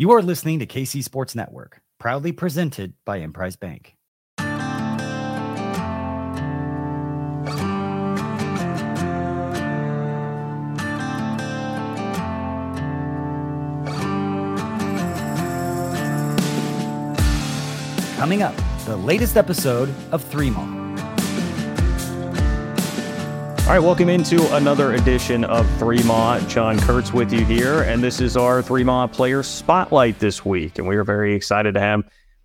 You are listening to KC Sports Network, proudly presented by Emprise Bank. Coming up, the latest episode of Three Maw. All right, welcome into another edition of Three Maw. John Kurtz with you here, and this is our Three Maw Player Spotlight this week, and we are very excited to have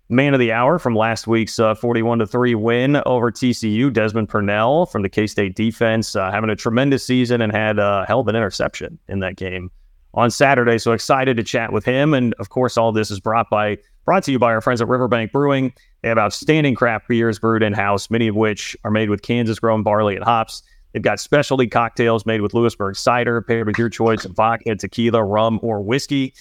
man of the hour from last week's uh, 41 to three win over TCU, Desmond Purnell from the K State defense, uh, having a tremendous season and had a hell of an interception in that game on Saturday. So excited to chat with him, and of course, all this is brought by brought to you by our friends at Riverbank Brewing. They have outstanding craft beers brewed in house, many of which are made with Kansas grown barley and hops. They've got specialty cocktails made with Lewisburg cider, paired with your choice of vodka, tequila, rum, or whiskey.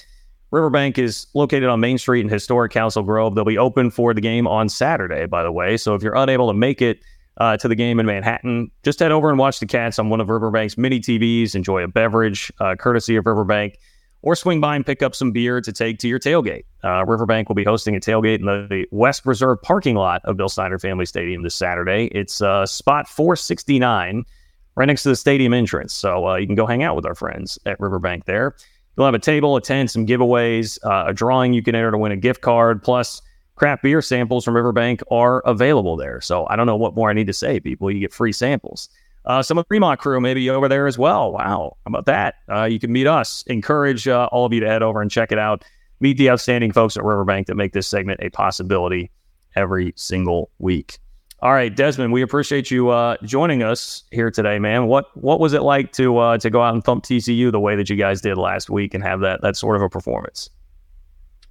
Riverbank is located on Main Street in historic Council Grove. They'll be open for the game on Saturday, by the way. So if you're unable to make it uh, to the game in Manhattan, just head over and watch the Cats on one of Riverbank's mini TVs. Enjoy a beverage, uh, courtesy of Riverbank, or swing by and pick up some beer to take to your tailgate. Uh, Riverbank will be hosting a tailgate in the West Reserve parking lot of Bill Snyder Family Stadium this Saturday. It's uh, spot 469 right next to the stadium entrance. So uh, you can go hang out with our friends at Riverbank there. You'll have a table, a tent, some giveaways, uh, a drawing you can enter to win a gift card, plus craft beer samples from Riverbank are available there. So I don't know what more I need to say, people. You get free samples. Uh, some of the Three Maw crew maybe over there as well. Wow. How about that? Uh, you can meet us. Encourage uh, all of you to head over and check it out. Meet the outstanding folks at Riverbank that make this segment a possibility every single week. All right, Desmond, we appreciate you uh, joining us here today, man. What what was it like to uh, to go out and thump TCU the way that you guys did last week and have that that sort of a performance?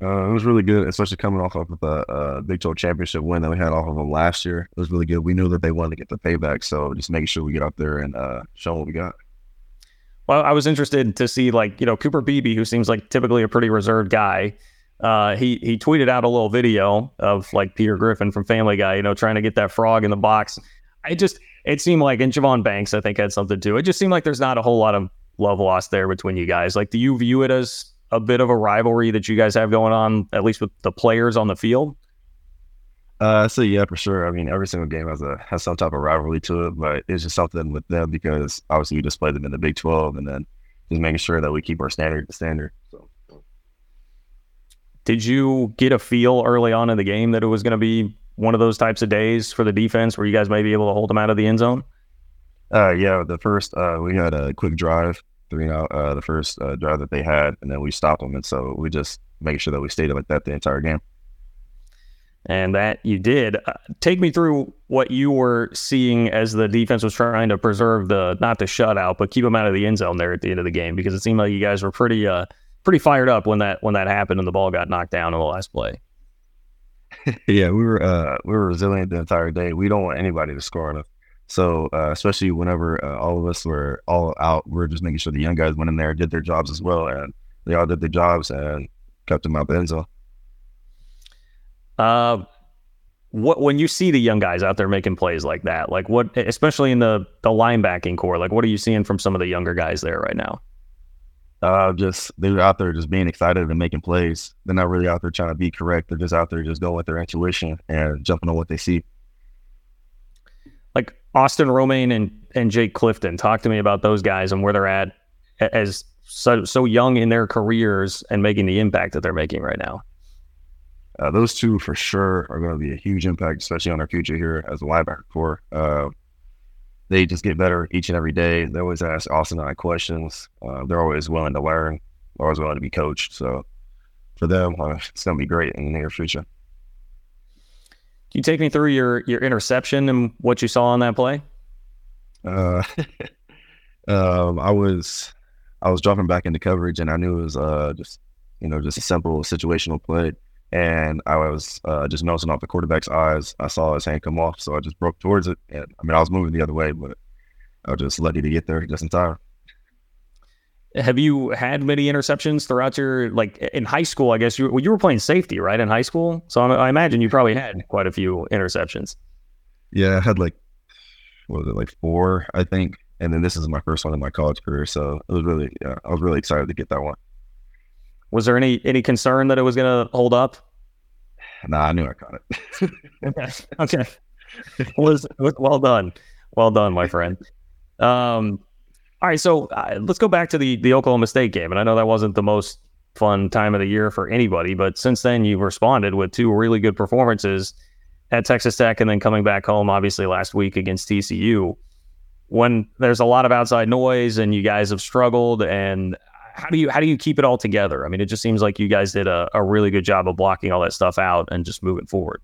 Uh, it was really good, especially coming off of the uh, Big 12 championship win that we had off of them last year. It was really good. We knew that they wanted to get the payback, so just making sure we get out there and uh, show what we got. Well, I was interested to see, like, you know, Cooper Beebe, who seems like typically a pretty reserved guy uh, he he tweeted out a little video of like Peter Griffin from Family Guy, you know, trying to get that frog in the box. I just it seemed like and Javon Banks, I think, had something too. It just seemed like there's not a whole lot of love lost there between you guys. Like, do you view it as a bit of a rivalry that you guys have going on, at least with the players on the field? Uh, so yeah, for sure. I mean, every single game has a has some type of rivalry to it, but it's just something with them because obviously we just play them in the Big Twelve, and then just making sure that we keep our standard the standard. So. Did you get a feel early on in the game that it was going to be one of those types of days for the defense where you guys may be able to hold them out of the end zone? Uh, yeah, the first uh, we had a quick drive, three out, uh, the first uh, drive that they had, and then we stopped them, and so we just make sure that we stayed like that the entire game. And that you did. Uh, take me through what you were seeing as the defense was trying to preserve the not the shutout, but keep them out of the end zone there at the end of the game because it seemed like you guys were pretty uh, pretty fired up when that when that happened and the ball got knocked down in the last play. yeah, we were uh, we were resilient the entire day. We don't want anybody to score on us. So uh, especially whenever uh, all of us were all out, we are just making sure the young guys went in there, did their jobs as well, and they all did their jobs and kept them out the end zone. Uh, what when you see the young guys out there making plays like that, like what, especially in the the linebacking core, like what are you seeing from some of the younger guys there right now? Uh, just they're out there just being excited and making plays. They're not really out there trying to be correct. They're just out there just going with their intuition and jumping on what they see. Like Austin Romaine and and Jake Clifton, talk to me about those guys and where they're at as so so young in their careers and making the impact that they're making right now. Uh, those two for sure are going to be a huge impact, especially on our future here as a linebacker core. Uh, they just get better each and every day. They always ask Austin and I questions. Uh, they're always willing to learn, always willing to be coached. So for them, uh, it's going to be great in the near future. Can you take me through your your interception and what you saw on that play? Uh, um, I was I was dropping back into coverage, and I knew it was uh, just you know just a simple situational play and I was uh, just nosing off the quarterback's eyes. I saw his hand come off, so I just broke towards it. And I mean, I was moving the other way, but I was just lucky to get there just in time. Have you had many interceptions throughout your like in high school? I guess you well, you were playing safety, right, in high school. So I, I imagine you probably had quite a few interceptions. Yeah, I had like what was it like four, I think, and then this is my first one in my college career. So it was really, yeah, I was really excited to get that one Was there any any concern that it was going to hold up? Nah, I knew I caught it. okay. Okay. was, was well done. Well done, my friend. Um, all right, so uh, let's go back to the the Oklahoma State game, and I know that wasn't the most fun time of the year for anybody, but since then you've responded with two really good performances at Texas Tech, and then coming back home, obviously last week against TCU. When there's a lot of outside noise and you guys have struggled, and how do you how do you keep it all together? I mean, it just seems like you guys did a, a really good job of blocking all that stuff out and just moving forward.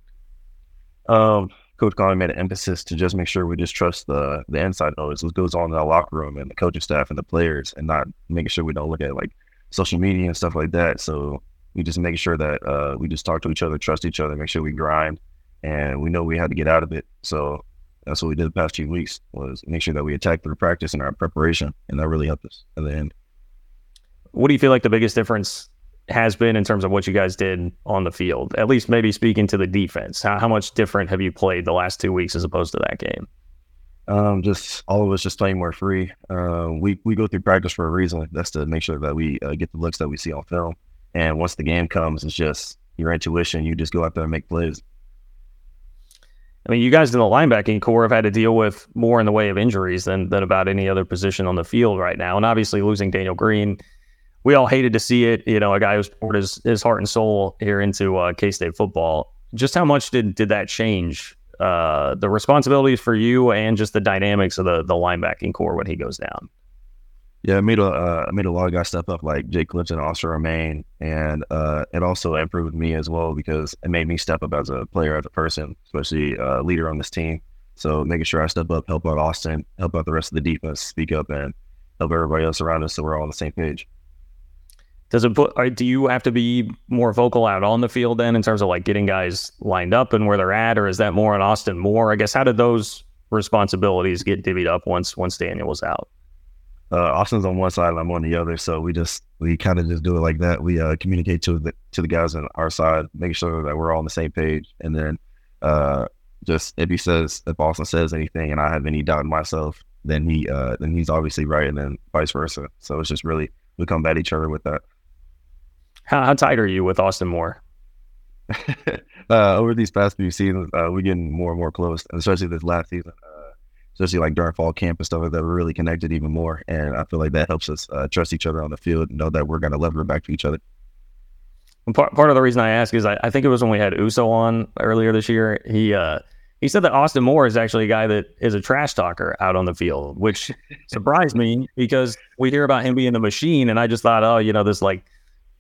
Um, Coach Conley made an emphasis to just make sure we just trust the the inside noise, what goes on in the locker room and the coaching staff and the players, and not making sure we don't look at like social media and stuff like that. So we just make sure that uh, we just talk to each other, trust each other, make sure we grind, and we know we had to get out of it. So that's what we did the past few weeks was make sure that we attack through practice and our preparation, and that really helped us at the end. What do you feel like the biggest difference has been in terms of what you guys did on the field? At least maybe speaking to the defense. How, how much different have you played the last two weeks as opposed to that game? Um, just all of us just playing more free. Uh, we we go through practice for a reason. That's to make sure that we uh, get the looks that we see on film. And once the game comes, it's just your intuition. You just go out there and make plays. I mean, you guys in the linebacking core have had to deal with more in the way of injuries than than about any other position on the field right now. And obviously, losing Daniel Green, we all hated to see it. You know, a guy who's poured his, his heart and soul here into uh, K State football. Just how much did did that change uh, the responsibilities for you and just the dynamics of the the linebacking core when he goes down? Yeah, I made a uh, I made a lot of guys step up like Jake Clifton, Austin Romaine, and uh, it also improved me as well because it made me step up as a player, as a person, especially a leader on this team. So making sure I step up, help out Austin, help out the rest of the defense, speak up, and help everybody else around us so we're all on the same page. Does it put? Do you have to be more vocal out on the field then in terms of like getting guys lined up and where they're at, or is that more on Austin Moore? I guess how did those responsibilities get divvied up once once Daniel was out? uh, Austin's on one side and I'm on the other. So we just we kind of just do it like that. We uh, communicate to the to the guys on our side, making sure that we're all on the same page, and then uh, just if he says if Austin says anything and I have any doubt in myself, then he uh, then he's obviously right, and then vice versa. So it's just really we combat each other with that. How, how tight are you with Austin Moore? uh, over these past few seasons, uh, we're getting more and more close, especially this last season. Uh, especially like during fall camp and stuff like that, we're really connected even more. And I feel like that helps us uh, trust each other on the field and know that we're going to lever back to each other. part, part of the reason I ask is I, I think it was when we had Uso on earlier this year. He uh, he said that Austin Moore is actually a guy that is a trash talker out on the field, which surprised me because we hear about him being the machine, and I just thought, oh, you know, this like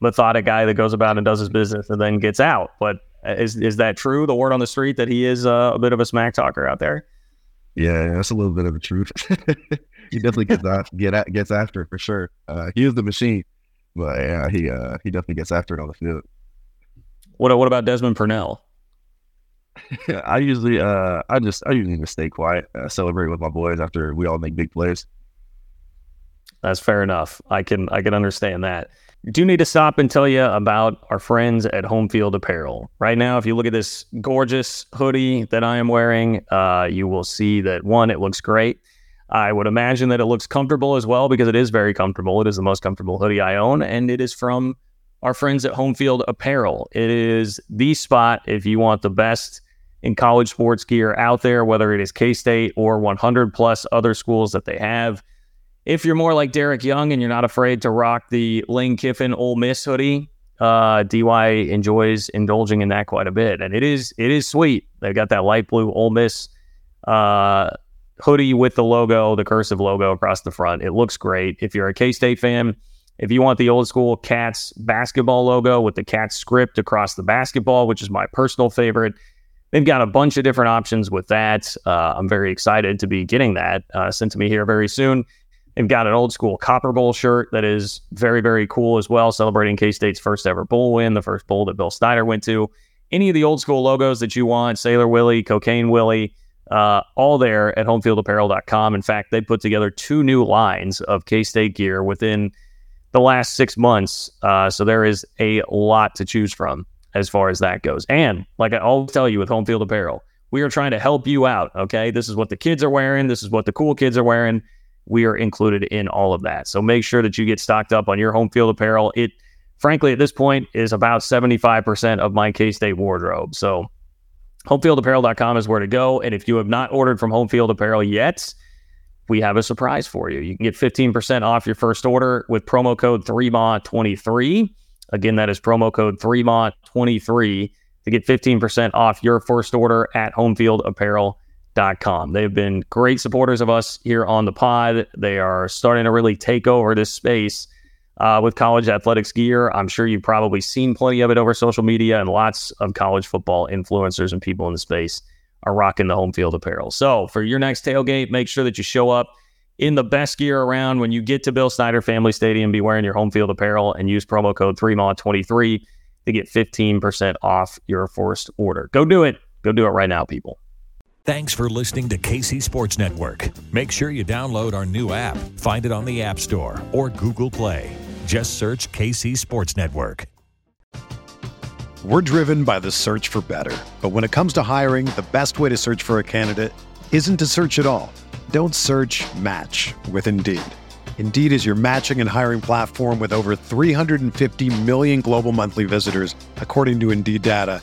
methodic guy that goes about and does his business and then gets out. But uh, is is that true? The word on the street that he is uh, a bit of a smack talker out there. Yeah, that's a little bit of the truth. he definitely gets out, get at, gets after it for sure. Uh, he is the machine, but yeah, he uh, he definitely gets after it on the field. What what about Desmond Purnell? I usually uh, I just I usually just stay quiet, uh, celebrate with my boys after we all make big plays. That's fair enough. I can I can understand that do need to stop and tell you about our friends at Home Field Apparel. Right now, if you look at this gorgeous hoodie that I am wearing, uh, you will see that one, it looks great. I would imagine that it looks comfortable as well because it is very comfortable. It is the most comfortable hoodie I own, and it is from our friends at Home Field Apparel. It is the spot if you want the best in college sports gear out there, whether it is K State or 100 plus other schools that they have. If you're more like Derek Young and you're not afraid to rock the Lane Kiffin Ole Miss hoodie, uh, DY enjoys indulging in that quite a bit, and it is it is sweet. They've got that light blue Ole Miss uh, hoodie with the logo, the cursive logo across the front. It looks great. If you're a K State fan, if you want the old school Cats basketball logo with the Cats script across the basketball, which is my personal favorite, they've got a bunch of different options with that. Uh, I'm very excited to be getting that uh, sent to me here very soon. They've got an old school Copper Bowl shirt that is very, very cool as well, celebrating K State's first ever bowl win, the first bowl that Bill Snyder went to. Any of the old school logos that you want, Sailor Willie, Cocaine Willie, uh, all there at homefieldapparel.com. In fact, they put together two new lines of K State gear within the last six months. Uh, so there is a lot to choose from as far as that goes. And like I always tell you with Home Field Apparel, we are trying to help you out. Okay. This is what the kids are wearing. This is what the cool kids are wearing we are included in all of that. So make sure that you get stocked up on your home field apparel. It frankly, at this point, is about 75% of my K State wardrobe. So, homefieldapparel.com is where to go. And if you have not ordered from Home Field Apparel yet, we have a surprise for you. You can get 15% off your first order with promo code 3MA23. Again, that is promo code 3MA23 to get 15% off your first order at homefieldapparel.com. They've been great supporters of us here on the pod. They are starting to really take over this space uh, with college athletics gear. I'm sure you've probably seen plenty of it over social media, and lots of college football influencers and people in the space are rocking the home field apparel. So for your next tailgate, make sure that you show up in the best gear around. When you get to Bill Snyder Family Stadium, be wearing your home field apparel and use promo code 3MAW23 to get 15% off your first order. Go do it. Go do it right now, people. Thanks for listening to KC Sports Network. Make sure you download our new app. Find it on the App Store or Google Play. Just search KC Sports Network. We're driven by the search for better. But when it comes to hiring, the best way to search for a candidate isn't to search at all. Don't search match with Indeed. Indeed is your matching and hiring platform with over 350 million global monthly visitors, according to Indeed data,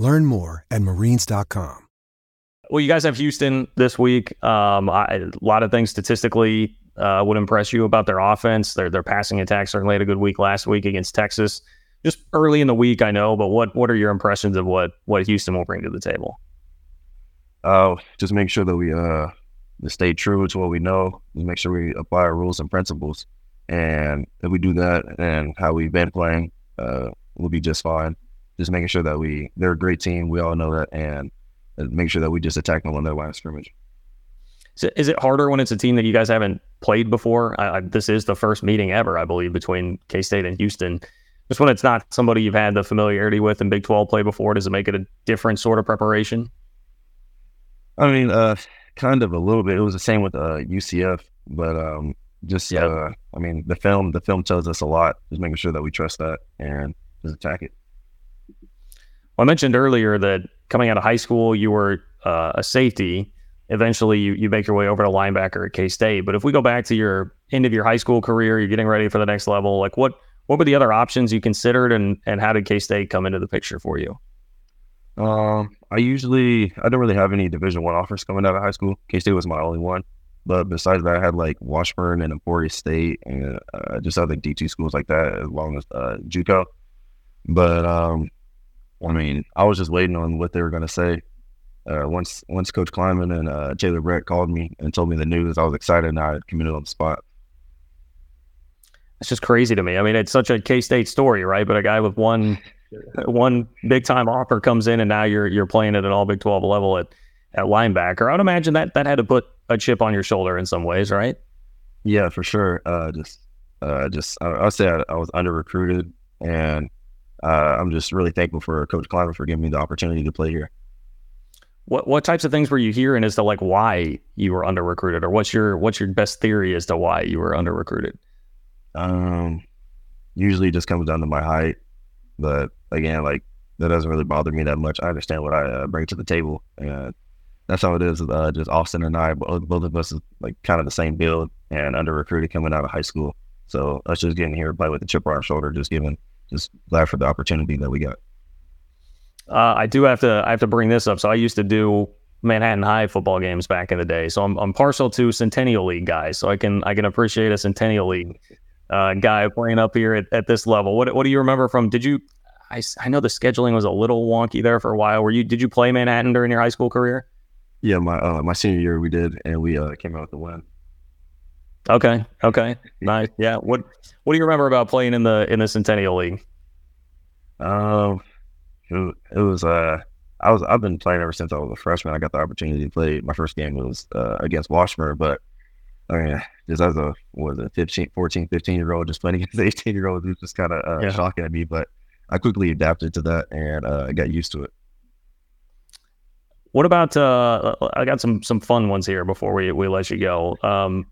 Learn more at marines.com. Well, you guys have Houston this week. Um, I, a lot of things statistically uh, would impress you about their offense. Their their passing attack certainly had a good week last week against Texas. Just early in the week, I know, but what what are your impressions of what what Houston will bring to the table? Uh, just make sure that we uh stay true to what we know. Just make sure we apply our rules and principles, and if we do that, and how we've been playing, uh, we'll be just fine. Just making sure that we they're a great team. We all know that, and make sure that we just attack them on their line of scrimmage. Is it harder when it's a team that you guys haven't played before? I, I, this is the first meeting ever, I believe, between K State and Houston. Just when it's not somebody you've had the familiarity with in Big 12 play before, does it make it a different sort of preparation? I mean, uh, kind of a little bit. It was the same with uh, UCF, but um, just yeah. Uh, I mean, the film the film tells us a lot. Just making sure that we trust that and just attack it. Well, I mentioned earlier that coming out of high school, you were uh, a safety eventually you, you make your way over to linebacker at K State. But if we go back to your end of your high school career, you're getting ready for the next level. Like what what were the other options you considered, and and how did K State come into the picture for you? Um, I usually I don't really have any Division One offers coming out of high school. K State was my only one. But besides that, I had like Washburn and Emporia State and uh, just other D two schools like that, as long as uh, JUCO. But um, I mean, I was just waiting on what they were going to say uh, once once Coach Klieman and uh, Taylor Braet called me and told me the news, I was excited and I committed on the spot. It's just crazy to me. I mean, it's such a K State story, right? But a guy with one one big time offer comes in, and now you're you're playing at an all Big Twelve level at at linebacker. I would imagine that that had to put a chip on your shoulder in some ways, right? Yeah, for sure. Uh, just uh, just I, I say I, I was under recruited, and uh, I'm just really thankful for Coach Klieman for giving me the opportunity to play here. What what types of things were you hearing as to like why you were under recruited, or what's your what's your best theory as to why you were under recruited? Um, usually it just comes down to my height, but again, like that doesn't really bother me that much. I understand what I uh, bring to the table, and that's how it is. Uh, just Austin and I, both, both of us is like kind of the same build and under recruited coming out of high school. So us just getting here, play with the chip on our shoulder, just giving, just glad for the opportunity that we got. Uh, I do have to I have to bring this up. So I used to do Manhattan High football games back in the day. So I'm I'm partial to Centennial League guys. So I can I can appreciate a Centennial League uh, guy playing up here at, at this level. What what do you remember from? Did you? I, I know the scheduling was a little wonky there for a while. Were you? Did you play Manhattan during your high school career? Yeah, my uh, my senior year we did, and we uh, came out with the win. Okay. Okay. Nice. Yeah. What What do you remember about playing in the in the Centennial League? Um, it, it was uh, I was I've been playing ever since I was a freshman. I got the opportunity to play. My first game was uh, against Washburn, but I mean, just as a was a 15, 14, 15 year old, just playing against 18 year olds, it was just kind of uh, yeah. shocking at me. But I quickly adapted to that and uh, I got used to it. What about uh, I got some some fun ones here before we we let you go. Um,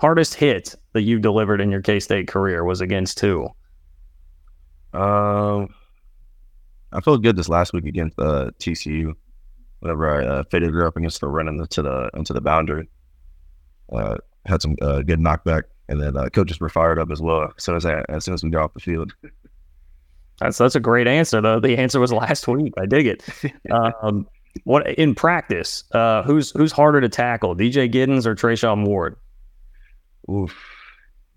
hardest hit that you delivered in your K State career was against who? Um, I felt good this last week against uh, TCU. Whenever I uh, faded her up against the run into the into the boundary, uh, had some uh, good knockback, and then uh, coaches were fired up as well. As soon as I, as soon as we got off the field. That's that's a great answer though. The answer was last week. I dig it. Um, what in practice? Uh, who's who's harder to tackle, DJ Giddens or Treshaun Ward? Oof,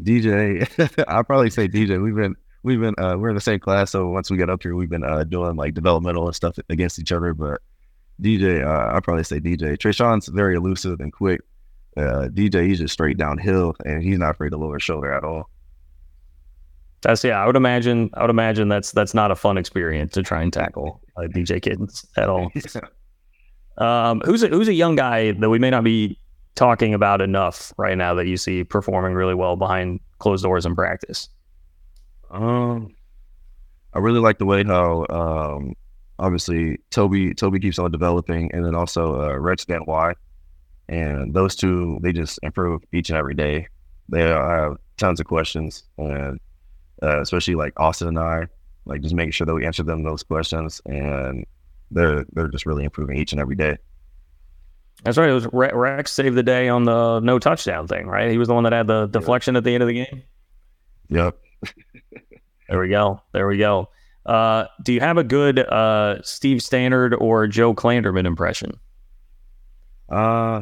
DJ. I'll probably say DJ. We've been we've been uh, we're in the same class, so once we get up here, we've been uh, doing like developmental and stuff against each other. But DJ, uh, I'll probably say DJ. Treshaun's very elusive and quick. Uh, DJ, he's just straight downhill, and he's not afraid to lower shoulder at all. That's yeah. I would imagine. I would imagine that's that's not a fun experience to try and tackle uh, DJ Giddens at all. yeah. Um, who's a, who's a young guy that we may not be talking about enough right now that you see performing really well behind closed doors in practice? Um, I really like the way how um, obviously Toby Toby keeps on developing, and then also uh, Rex Van Wy, and those two they just improve each and every day. They have tons of questions, and uh, especially like Austin and I, like just making sure that we answer them those questions, and they're they're just really improving each and every day. That's right. It was Rex saved the day on the no touchdown thing, right? He was the one that had the deflection at the end of the game. Yep. there we go. There we go. Uh, do you have a good uh, Steve Standard or Joe Klanderman impression? Uh,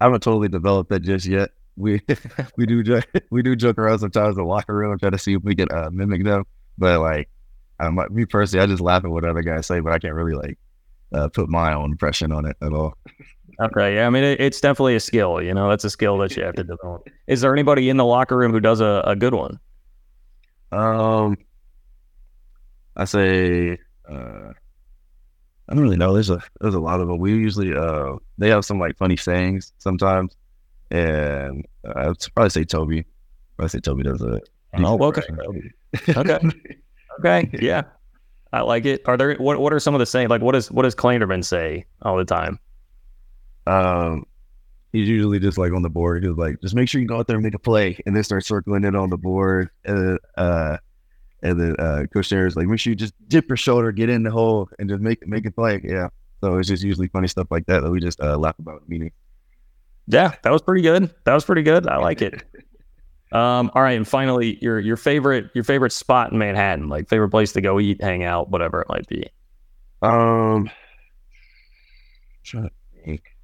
I haven't totally developed that just yet. We we do we do joke around sometimes in the locker room and try to see if we can uh, mimic them. But like, um, me personally, I just laugh at what other guys say, but I can't really like uh, put my own impression on it at all. Okay, yeah, I mean it, it's definitely a skill. You know, that's a skill that you have to develop. Is there anybody in the locker room who does a, a good one? Um, I say uh, I don't really know. There's a there's a lot of them. We usually uh they have some like funny sayings sometimes, and uh, I'd probably say Toby. I say Toby does it. Oh, okay. okay. Okay. Yeah. I like it. Are there what what are some of the saying like what does what does Klanderman say all the time? Um, he's usually just like on the board. He's like, just make sure you go out there and make a play, and then start circling it on the board. And uh, and then uh, Coach is like, make sure you just dip your shoulder, get in the hole, and just make make a play. Yeah. So it's just usually funny stuff like that that we just uh, laugh about meeting. Yeah, that was pretty good. That was pretty good. I like it. Um, all right, and finally, your your favorite your favorite spot in Manhattan, like favorite place to go eat, hang out, whatever it might be. Um, trying to think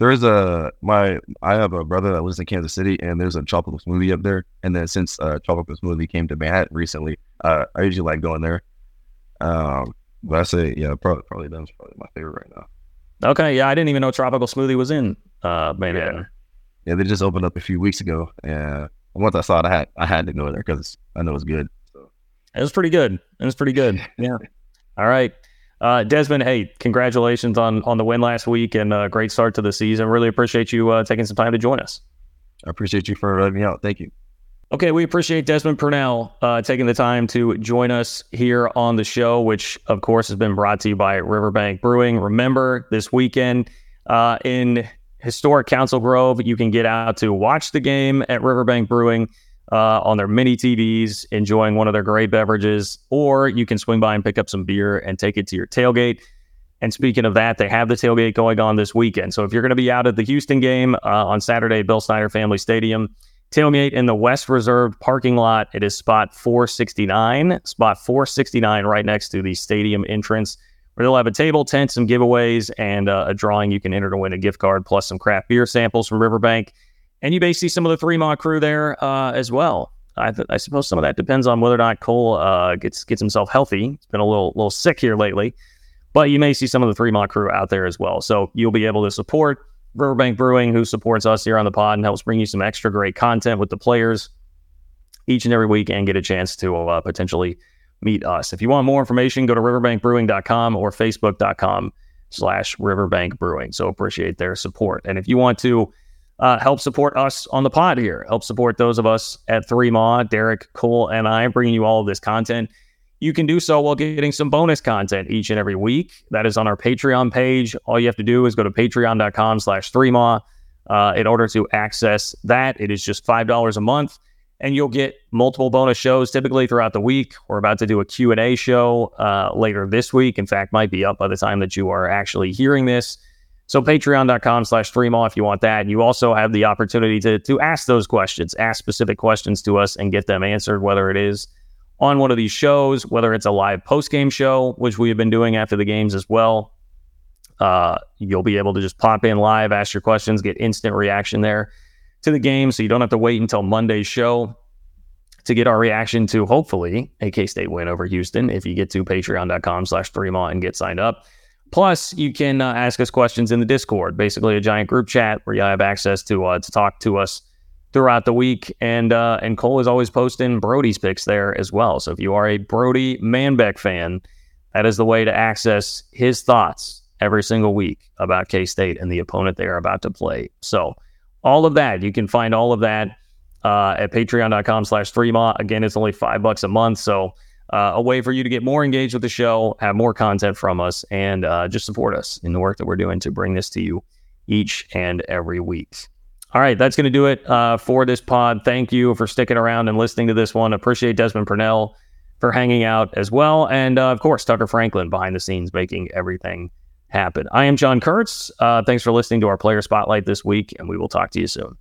there is a my I have a brother that lives in Kansas City, and there's a tropical smoothie up there. And then since uh, tropical smoothie came to Manhattan recently, uh, I usually like going there. Um, but I say yeah, probably probably that's probably my favorite right now. Okay, yeah, I didn't even know tropical smoothie was in uh, Manhattan. Yeah. yeah, they just opened up a few weeks ago, and once I saw it, I had I had to go there because I know it's good. So. It was pretty good. It was pretty good. Yeah. All right. Uh, Desmond, hey, congratulations on on the win last week and a great start to the season. Really appreciate you uh, taking some time to join us. I appreciate you for letting me out. Thank you. Okay, we appreciate Desmond Purnell uh, taking the time to join us here on the show, which of course has been brought to you by Riverbank Brewing. Remember, this weekend uh, in historic Council Grove, you can get out to watch the game at Riverbank Brewing uh, on their mini TVs, enjoying one of their great beverages, or you can swing by and pick up some beer and take it to your tailgate. And speaking of that, they have the tailgate going on this weekend. So if you're going to be out at the Houston game uh, on Saturday, Bill Snyder Family Stadium, tailgate in the West Reserved parking lot. It is spot 469, spot 469 right next to the stadium entrance. Where they'll have a table, tent, some giveaways, and uh, a drawing. You can enter to win a gift card plus some craft beer samples from Riverbank. And you may see some of the Three Maw crew there uh, as well. I, th- I, suppose some of that depends on whether or not Cole uh, gets gets himself healthy. He's been a little little sick here lately, but you may see some of the Maw crew out there as well. So you'll be able to support Riverbank Brewing, who supports us here on the pod and helps bring you some extra great content with the players each and every week and get a chance to uh, potentially meet us. If you want more information, go to riverbankbrewing.com or facebook.com slash riverbank brewing. So appreciate their support. And if you want to uh, help support us on the pod here, help support those of us at Three Maw, Derek, Cole, and I bringing you all of this content you can do so while getting some bonus content each and every week. That is on our Patreon page. All you have to do is go to patreon.com slash threema uh, in order to access that. It is just $5 a month and you'll get multiple bonus shows typically throughout the week. We're about to do a Q&A show uh, later this week. In fact, might be up by the time that you are actually hearing this. So patreon.com slash threema if you want that. You also have the opportunity to, to ask those questions, ask specific questions to us and get them answered, whether it is – on one of these shows, whether it's a live post game show, which we have been doing after the games as well. Uh, you'll be able to just pop in live, ask your questions, get instant reaction there to the game. So you don't have to wait until Monday's show to get our reaction to hopefully a K State win over Houston if you get to patreon.com slash Threema and get signed up. Plus, you can uh, ask us questions in the Discord, basically a giant group chat where you have access to uh, to talk to us throughout the week. And uh, and Cole is always posting Brody's picks there as well. So if you are a Brody Manbeck fan, that is the way to access his thoughts every single week about K State and the opponent they are about to play. So all of that, you can find all of that uh, at patreon.com slash threema. Again, it's only five bucks a month. So uh, a way for you to get more engaged with the show, have more content from us, and uh, just support us in the work that we're doing to bring this to you each and every week. All right, that's going to do it uh, for this pod. Thank you for sticking around and listening to this one. Appreciate Desmond Purnell for hanging out as well. And uh, of course, Tucker Franklin behind the scenes making everything happen. I am John Kurtz. Uh, thanks for listening to our player spotlight this week, and we will talk to you soon.